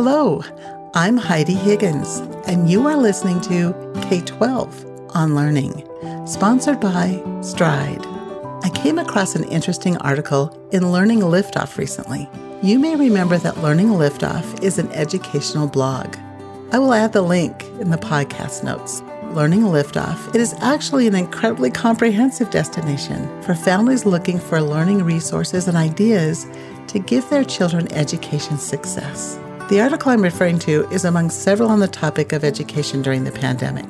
Hello, I'm Heidi Higgins, and you are listening to K 12 on Learning, sponsored by Stride. I came across an interesting article in Learning Liftoff recently. You may remember that Learning Liftoff is an educational blog. I will add the link in the podcast notes. Learning Liftoff, it is actually an incredibly comprehensive destination for families looking for learning resources and ideas to give their children education success. The article I'm referring to is among several on the topic of education during the pandemic.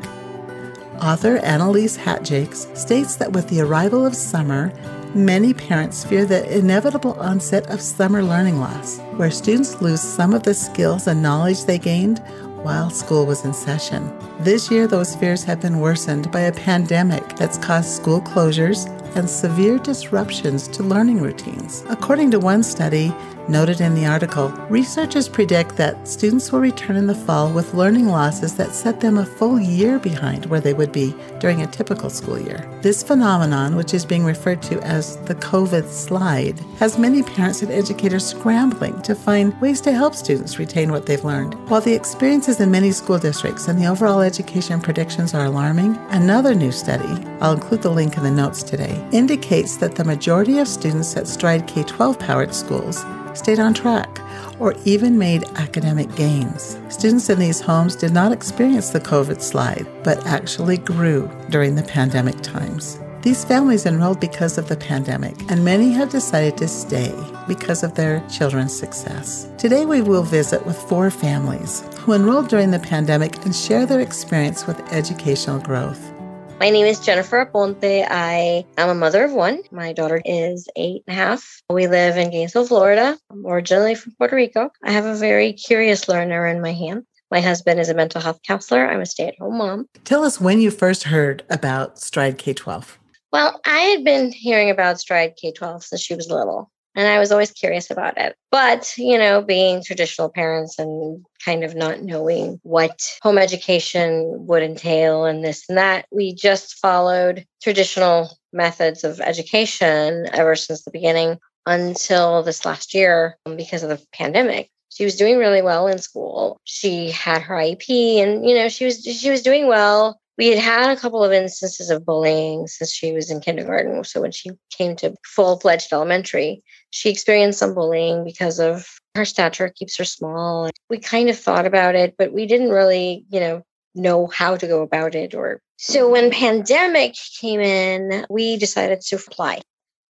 Author Annalise Hatjakes states that with the arrival of summer, many parents fear the inevitable onset of summer learning loss, where students lose some of the skills and knowledge they gained while school was in session. This year, those fears have been worsened by a pandemic that's caused school closures and severe disruptions to learning routines. According to one study noted in the article, researchers predict that students will return in the fall with learning losses that set them a full year behind where they would be during a typical school year. This phenomenon, which is being referred to as the COVID slide, has many parents and educators scrambling to find ways to help students retain what they've learned. While the experiences in many school districts and the overall education predictions are alarming, another new study, I'll include the link in the notes today, indicates that the majority of students at Stride K 12 powered schools stayed on track or even made academic gains. Students in these homes did not experience the COVID slide, but actually grew during the pandemic times. These families enrolled because of the pandemic, and many have decided to stay because of their children's success. Today, we will visit with four families who enrolled during the pandemic and share their experience with educational growth. My name is Jennifer Aponte. I am a mother of one. My daughter is eight and a half. We live in Gainesville, Florida. I'm originally from Puerto Rico. I have a very curious learner in my hand. My husband is a mental health counselor. I'm a stay at home mom. Tell us when you first heard about Stride K 12. Well, I had been hearing about Stride K 12 since she was little and I was always curious about it. But, you know, being traditional parents and kind of not knowing what home education would entail and this and that, we just followed traditional methods of education ever since the beginning until this last year because of the pandemic. She was doing really well in school. She had her IEP and you know, she was she was doing well we had had a couple of instances of bullying since she was in kindergarten. So when she came to full fledged elementary, she experienced some bullying because of her stature keeps her small. We kind of thought about it, but we didn't really, you know, know how to go about it or so when pandemic came in, we decided to apply.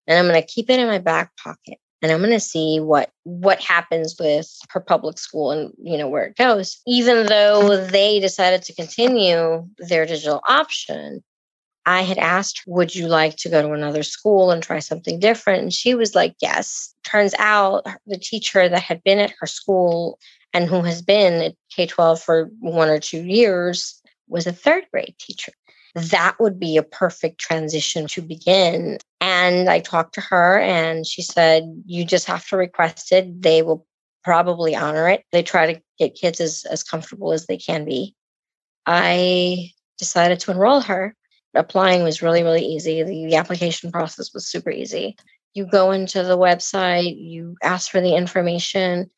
And I'm going to keep it in my back pocket and i'm going to see what what happens with her public school and you know where it goes. Even though they decided to continue their digital option i had asked would you like to go to another school and try something different? And she was like yes. Turns out the teacher that had been at her school and who has been at k-12 for one or two years was a third grade teacher. That would be a perfect transition to begin. And I talked to her and she said, You just have to request it. They will probably honor it. They try to get kids as, as comfortable as they can be. I decided to enroll her. Applying was really, really easy. The, the application process was super easy. You go into the website, you ask for the information.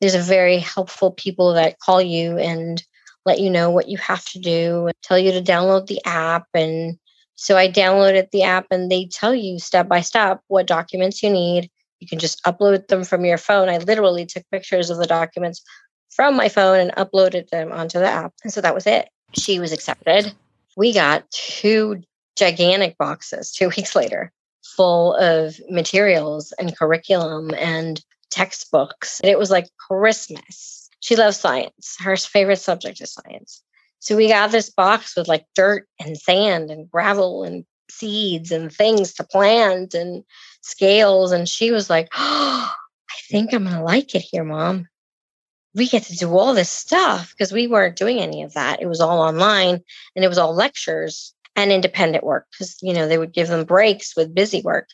There's a very helpful people that call you and let you know what you have to do, and tell you to download the app. And so I downloaded the app and they tell you step by step what documents you need. You can just upload them from your phone. I literally took pictures of the documents from my phone and uploaded them onto the app. And so that was it. She was accepted. We got two gigantic boxes two weeks later full of materials and curriculum and textbooks. It was like Christmas she loves science. Her favorite subject is science. So we got this box with like dirt and sand and gravel and seeds and things to plant and scales. And she was like, Oh, I think I'm going to like it here, mom. We get to do all this stuff because we weren't doing any of that. It was all online and it was all lectures and independent work because, you know, they would give them breaks with busy work,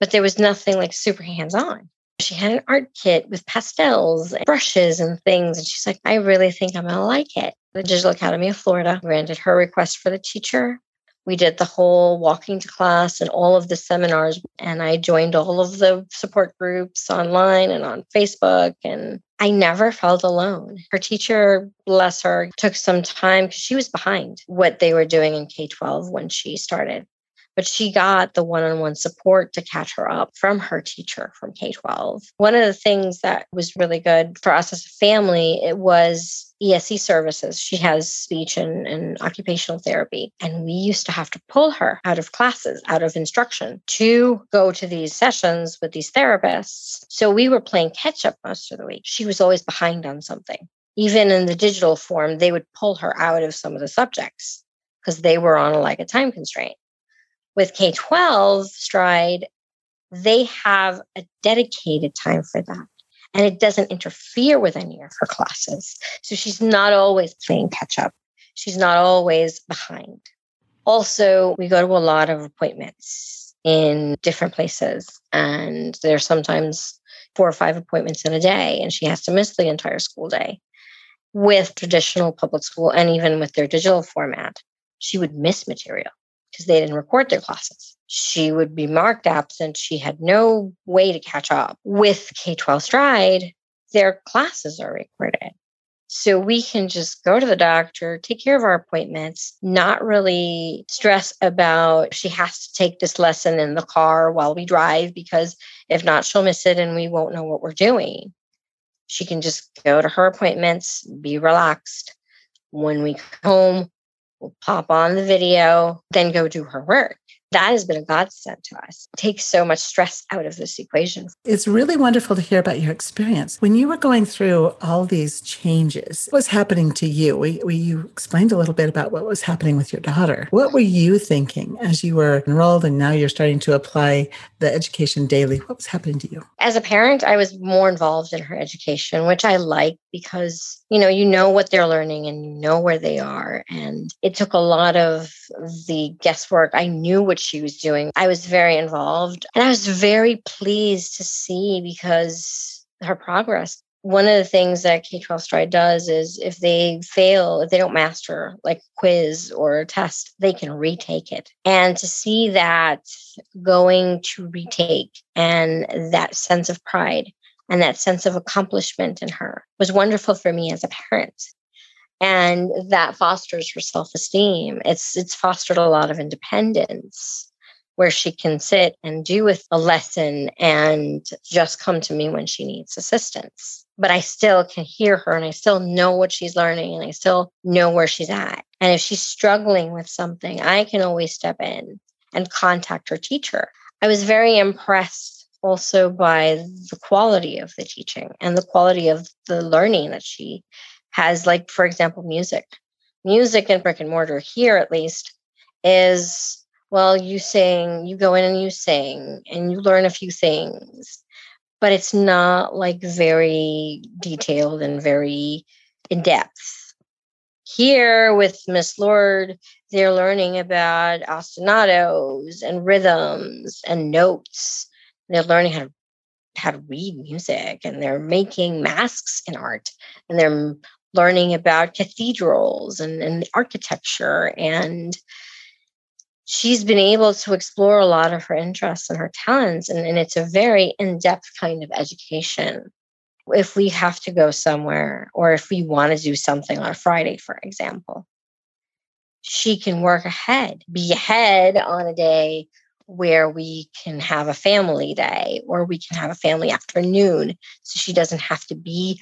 but there was nothing like super hands on. She had an art kit with pastels, and brushes, and things. And she's like, I really think I'm going to like it. The Digital Academy of Florida granted her request for the teacher. We did the whole walking to class and all of the seminars. And I joined all of the support groups online and on Facebook. And I never felt alone. Her teacher, bless her, took some time because she was behind what they were doing in K 12 when she started but she got the one on one support to catch her up from her teacher from K 12. One of the things that was really good for us as a family, it was ESE services. She has speech and, and occupational therapy. And we used to have to pull her out of classes, out of instruction to go to these sessions with these therapists. So we were playing catch up most of the week. She was always behind on something. Even in the digital form, they would pull her out of some of the subjects because they were on like a time constraint with K 12 Stride, they have a dedicated time for that. And it doesn't interfere with any of her classes. So she's not always playing catch up. She's not always behind. Also, we go to a lot of appointments in different places, and there's sometimes four or five appointments in a day, and she has to miss the entire school day. With traditional public school and even with their digital format, she would miss material because they didn't record their classes. She would be marked absent. She had no way to catch up. With K 12 Stride, their classes are recorded. So we can just go to the doctor, take care of our appointments, not really stress about she has to take this lesson in the car while we drive, because if not, she'll miss it and we won't know what we're doing. She can just go to her appointments, be relaxed. When we come home, will pop on the video, then go do her work. That has been a godsend to us. It takes so much stress out of this equation. It's really wonderful to hear about your experience. When you were going through all these changes, what was happening to you? We, we, you explained a little bit about what was happening with your daughter. What were you thinking as you were enrolled and now you're starting to apply the education daily? What was happening to you? As a parent, I was more involved in her education, which I like because you know you know what they're learning and you know where they are. And it took a lot of the guesswork. I knew what she was doing. I was very involved and i was very pleased to see because her progress. One of the things that K-12 Stride does is if they fail, if they don't master like a quiz or a test, they can retake it. And to see that going to retake and that sense of pride and that sense of accomplishment in her was wonderful for me as a parent. And that fosters her self-esteem. It's it's fostered a lot of independence where she can sit and do with a lesson and just come to me when she needs assistance. But i still can hear her and i still know what she's learning and i still know where she's at. And if she's struggling with something i can always step in and contact her teacher. I was very impressed also by the quality of the teaching and the quality of the learning that she has like for example music. Music in brick and mortar here at least is well you sing you go in and you sing and you learn a few things but it's not like very detailed and very in depth. Here with miss lord they're learning about ostinatos and rhythms and notes they're learning how to how to read music and they're making masks in art and they're learning about cathedrals and, and architecture and she's been able to explore a lot of her interests and her talents and, and it's a very in-depth kind of education. If we have to go somewhere or if we want to do something on friday for example she can work ahead be ahead on a day where we can have a family day or we can have a family afternoon so she doesn't have to be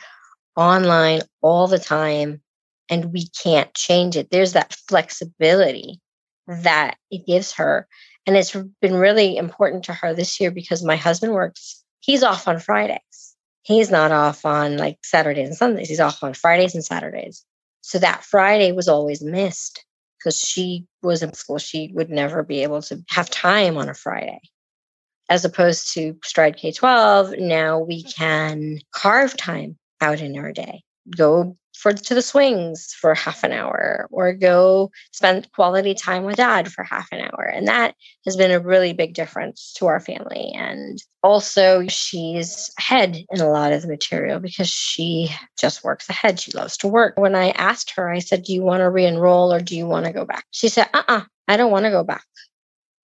online all the time and we can't change it. There's that flexibility that it gives her. And it's been really important to her this year because my husband works, he's off on Fridays. He's not off on like Saturdays and Sundays. He's off on Fridays and Saturdays. So that Friday was always missed because she was in school. She would never be able to have time on a Friday. As opposed to Stride K 12, now we mm. can carve time out in our day. Go for to the swings for half an hour or go spend quality time with dad for half an hour and that has been a really big difference to our family. And also she's ahead in a lot of the material because she just works ahead. She loves to work. When i asked her i said do you want to re-enroll or do you want to go back? She said uh-uh i don't want to go back.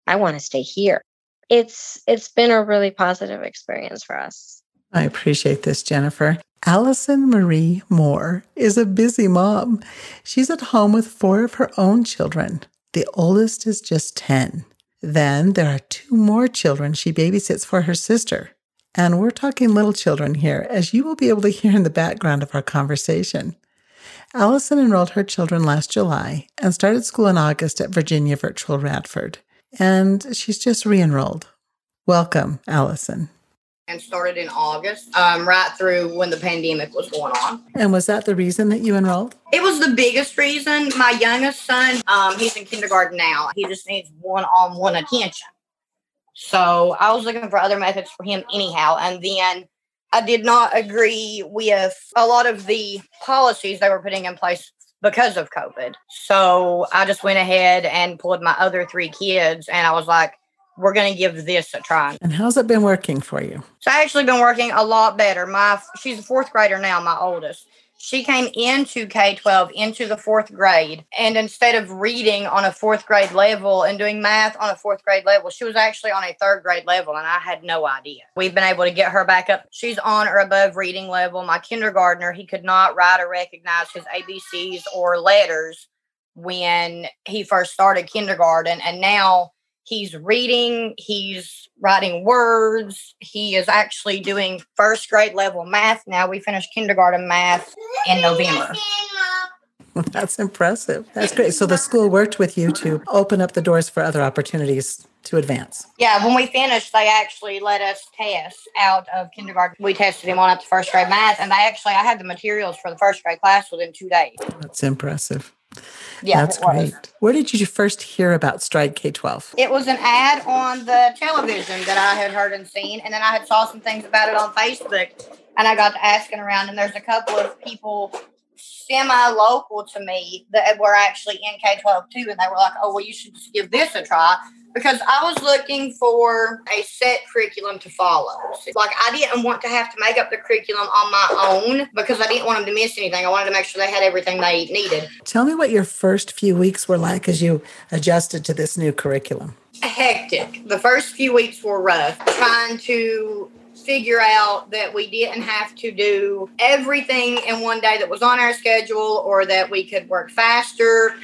I want to stay here. It's it's been a really positive experience for us I appreciate this, Jennifer. Allison Marie Moore is a busy mom. She's at home with four of her own children. The oldest is just 10. Then there are two more children she babysits for her sister. And we're talking little children here, as you will be able to hear in the background of our conversation. Allison enrolled her children last July and started school in August at Virginia Virtual Radford. And she's just re enrolled. Welcome, Allison and started in August, um, right through when the pandemic was going on. And was that the reason that you enrolled? It was the biggest reason. My youngest son, um, he's in kindergarten now. He just needs one on one attention. So I was looking for other methods for him anyhow. And then I did not agree with a lot of the policies they were putting in place because of COVID. So I just went ahead and pulled my other three kids and I was like, we're going to give this a try. And how's it been working for you? It's actually been working a lot better. My she's a fourth grader now, my oldest. She came into K 12, into the fourth grade. And instead of reading on a fourth grade level and doing math on a fourth grade level, she was actually on a third grade level. And I had no idea. We've been able to get her back up. She's on or above reading level. My kindergartner, he could not write or recognize his ABCs or letters when he first started kindergarten. And now He's reading, he's writing words, he is actually doing first grade level math now. We finished kindergarten math in November. That's impressive. That's great. So the school worked with you to open up the doors for other opportunities to advance. Yeah, when we finished, they actually let us test out of kindergarten. We tested him on up to first grade math, and they actually, I had the materials for the first grade class within two days. That's impressive. Yeah, that's great. Where did you first hear about Stride K 12? It was an ad on the television that I had heard and seen, and then I had saw some things about it on Facebook, and I got to asking around, and there's a couple of people semi local to me that were actually in K 12 too, and they were like, oh, well, you should just give this a try because I was looking for a set curriculum to follow. Like I didn't want to have to make up the curriculum on my own because I didn't want them to miss anything. I wanted to make sure they had everything they needed. Tell me what your first few weeks were like as you adjusted to this new curriculum. Hectic. The first few weeks were rough. Trying to figure out that we didn't have to do everything in one day that was on our schedule or that we could work faster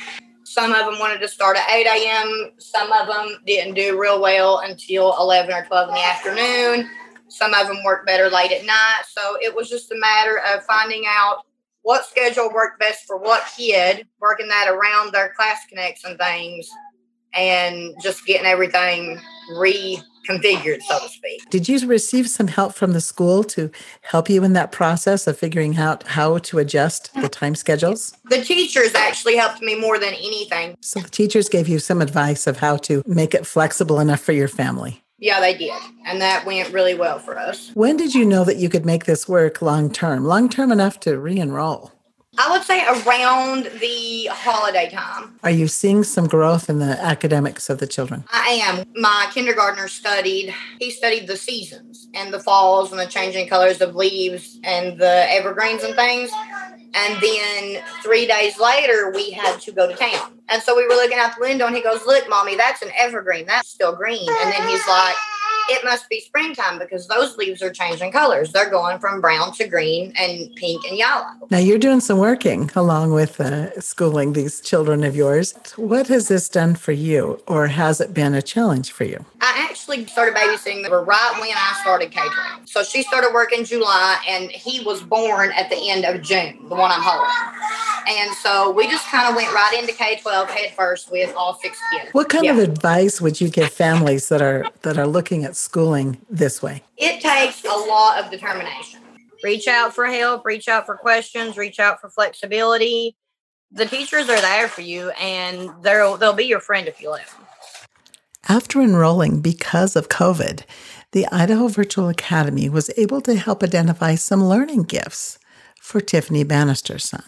some of them wanted to start at 8 a.m. Some of them didn't do real well until 11 or 12 in the afternoon. Some of them worked better late at night. So it was just a matter of finding out what schedule worked best for what kid, working that around their class connects and things, and just getting everything re configured, so to speak. Did you receive some help from the school to help you in that process of figuring out how to adjust the time schedules? The teachers actually helped me more than anything. So the teachers gave you some advice of how to make it flexible enough for your family. Yeah, they did. And that went really well for us. When did you know that you could make this work long term? Long term enough to re enroll? I would say around the holiday time. Are you seeing some growth in the academics of the children? I am. My kindergartner studied, he studied the seasons and the falls and the changing colors of leaves and the evergreens and things. And then three days later, we had to go to town. And so we were looking out the window and he goes, Look, mommy, that's an evergreen. That's still green. And then he's like, it must be springtime because those leaves are changing colors. They're going from brown to green and pink and yellow. Now you're doing some working along with uh, schooling these children of yours. What has this done for you, or has it been a challenge for you? I actually started babysitting them right when I started K 12. So she started working July, and he was born at the end of June, the one I'm holding. And so we just kind of went right into K 12 head first with all six kids. What kind yeah. of advice would you give families that are that are looking at schooling this way? It takes a lot of determination. Reach out for help, reach out for questions, reach out for flexibility. The teachers are there for you and they'll they'll be your friend if you let them. After enrolling because of COVID, the Idaho Virtual Academy was able to help identify some learning gifts for Tiffany Bannister's son.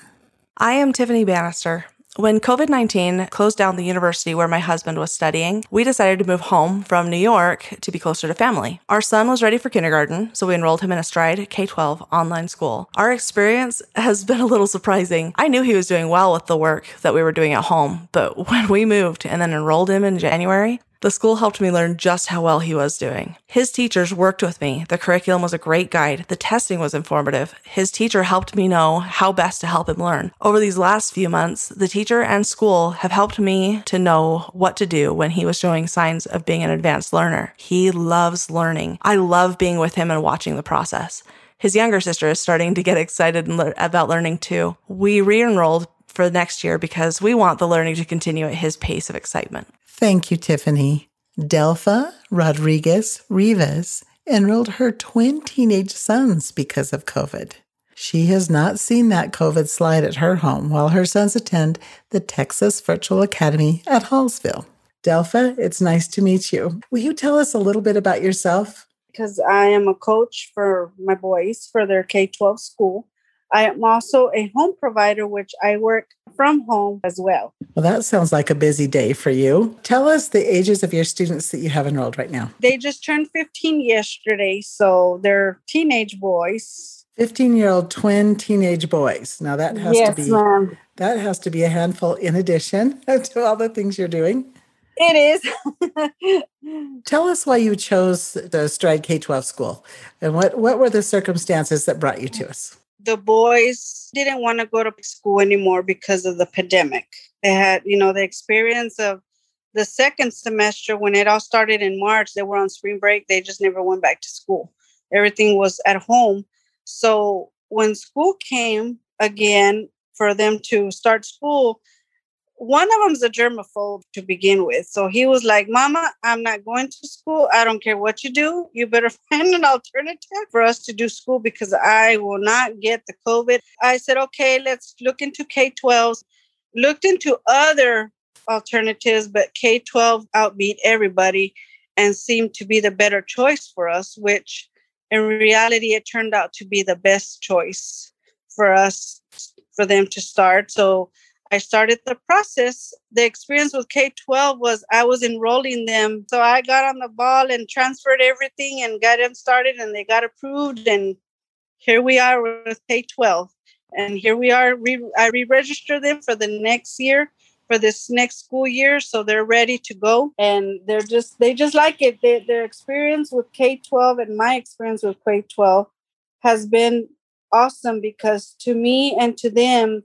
I am Tiffany Bannister. When COVID 19 closed down the university where my husband was studying, we decided to move home from New York to be closer to family. Our son was ready for kindergarten, so we enrolled him in a Stride K 12 online school. Our experience has been a little surprising. I knew he was doing well with the work that we were doing at home, but when we moved and then enrolled him in January, The school helped me learn just how well he was doing. His teachers worked with me. The curriculum was a great guide. The testing was informative. His teacher helped me know how best to help him learn. Over these last few months, the teacher and school have helped me to know what to do when he was showing signs of being an advanced learner. He loves learning. I love being with him and watching the process. His younger sister is starting to get excited about learning too. We re enrolled for next year because we want the learning to continue at his pace of excitement. Thank you, Tiffany. Delpha Rodriguez Rivas enrolled her twin teenage sons because of COVID. She has not seen that COVID slide at her home while her sons attend the Texas Virtual Academy at Hallsville. Delpha, it's nice to meet you. Will you tell us a little bit about yourself? Because I am a coach for my boys for their K 12 school. I am also a home provider, which I work from home as well. Well, that sounds like a busy day for you. Tell us the ages of your students that you have enrolled right now. They just turned 15 yesterday, so they're teenage boys. 15 year old twin teenage boys. Now that has yes, to be ma'am. that has to be a handful in addition to all the things you're doing. It is. Tell us why you chose the Stride K 12 school and what, what were the circumstances that brought you to us? The boys didn't want to go to school anymore because of the pandemic. They had, you know, the experience of the second semester when it all started in March, they were on spring break. They just never went back to school. Everything was at home. So when school came again for them to start school, one of them's a germaphobe to begin with. So he was like, Mama, I'm not going to school. I don't care what you do. You better find an alternative for us to do school because I will not get the COVID. I said, okay, let's look into K 12s. Looked into other alternatives, but K 12 outbeat everybody and seemed to be the better choice for us, which in reality, it turned out to be the best choice for us for them to start. So I started the process. The experience with K 12 was I was enrolling them. So I got on the ball and transferred everything and got them started, and they got approved. And here we are with K 12. And here we are. Re- I re registered them for the next year for this next school year so they're ready to go and they're just they just like it they, their experience with k-12 and my experience with k-12 has been awesome because to me and to them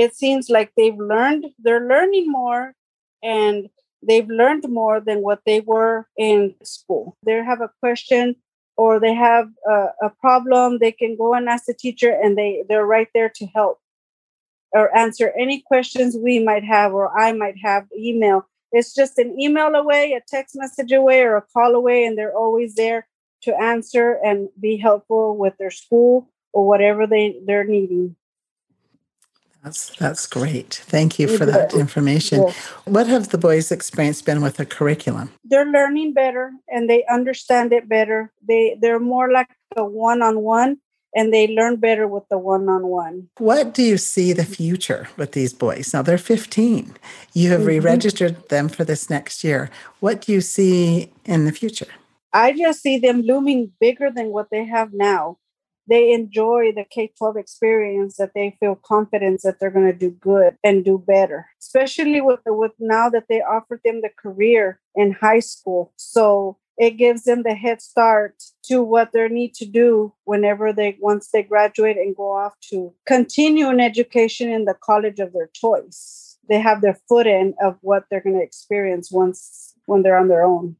it seems like they've learned, they're learning more and they've learned more than what they were in school. They have a question or they have a, a problem, they can go and ask the teacher and they, they're right there to help or answer any questions we might have or I might have email. It's just an email away, a text message away, or a call away, and they're always there to answer and be helpful with their school or whatever they, they're needing. That's that's great. Thank you for that information. What have the boys' experience been with the curriculum? They're learning better and they understand it better. They they're more like a one-on-one and they learn better with the one-on-one. What do you see the future with these boys? Now they're 15. You have mm-hmm. re-registered them for this next year. What do you see in the future? I just see them looming bigger than what they have now they enjoy the K 12 experience, that they feel confidence that they're going to do good and do better, especially with, with now that they offered them the career in high school. So it gives them the head start to what they need to do whenever they once they graduate and go off to continue an education in the college of their choice they have their foot in of what they're going to experience once when they're on their own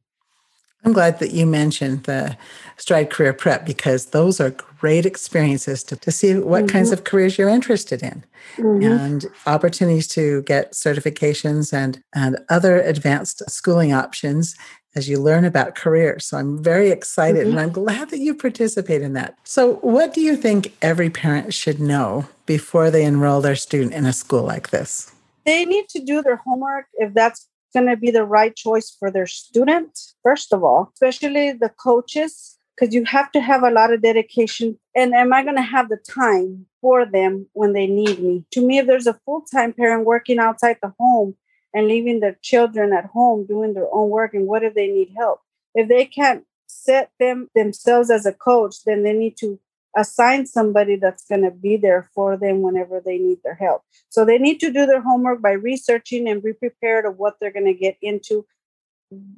I'm glad that you mentioned the Stride Career Prep because those are great experiences to, to see what mm-hmm. kinds of careers you're interested in mm-hmm. and opportunities to get certifications and, and other advanced schooling options as you learn about careers. So I'm very excited mm-hmm. and I'm glad that you participate in that. So, what do you think every parent should know before they enroll their student in a school like this? They need to do their homework if that's going to be the right choice for their student, first of all, especially the coaches, because you have to have a lot of dedication. And am I going to have the time for them when they need me? To me, if there's a full time parent working outside the home and leaving their children at home doing their own work, and what if they need help? If they can't set them themselves as a coach, then they need to assign somebody that's going to be there for them whenever they need their help. So they need to do their homework by researching and be prepared of what they're going to get into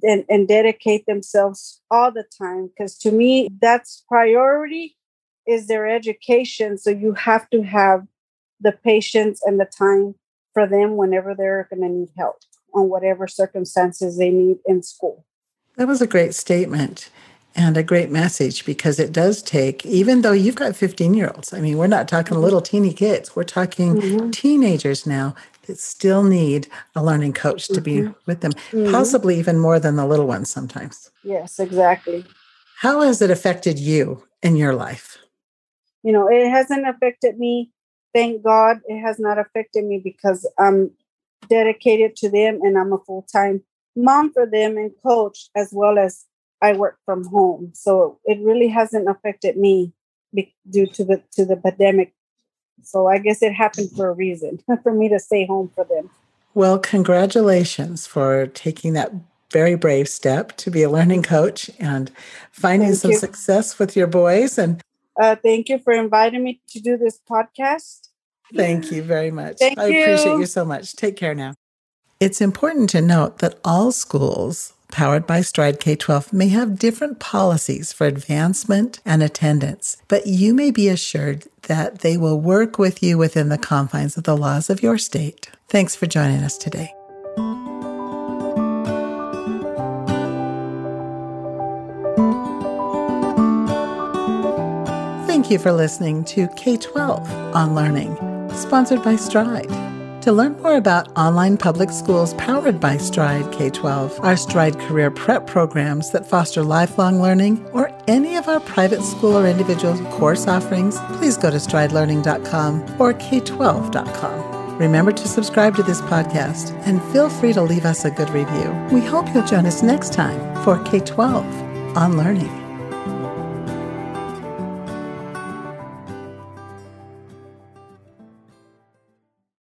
and, and dedicate themselves all the time because to me that's priority is their education. So you have to have the patience and the time for them whenever they're going to need help on whatever circumstances they need in school. That was a great statement and a great message because it does take, even though you've got 15 year olds, I mean, we're not talking little teeny kids, we're talking mm-hmm. teenagers now that still need a learning coach to mm-hmm. be with them, mm-hmm. possibly even more than the little ones sometimes. Yes, exactly. How has it affected you in your life? You know, it hasn't affected me. Thank God it has not affected me because I'm dedicated to them and I'm a full time mom for them and coach as well as I work from home. So it really hasn't affected me due to the to the pandemic so I guess it happened for a reason for me to stay home for them. Well, congratulations for taking that very brave step to be a learning coach and finding thank some you. success with your boys. And uh, thank you for inviting me to do this podcast. Thank you very much. Thank I you. appreciate you so much. Take care now. It's important to note that all schools powered by Stride K 12 may have different policies for advancement and attendance, but you may be assured that they will work with you within the confines of the laws of your state. Thanks for joining us today. Thank you for listening to K 12 on Learning, sponsored by Stride. To learn more about online public schools powered by Stride K 12, our Stride Career Prep programs that foster lifelong learning, or any of our private school or individual course offerings, please go to stridelearning.com or k12.com. Remember to subscribe to this podcast and feel free to leave us a good review. We hope you'll join us next time for K 12 on Learning.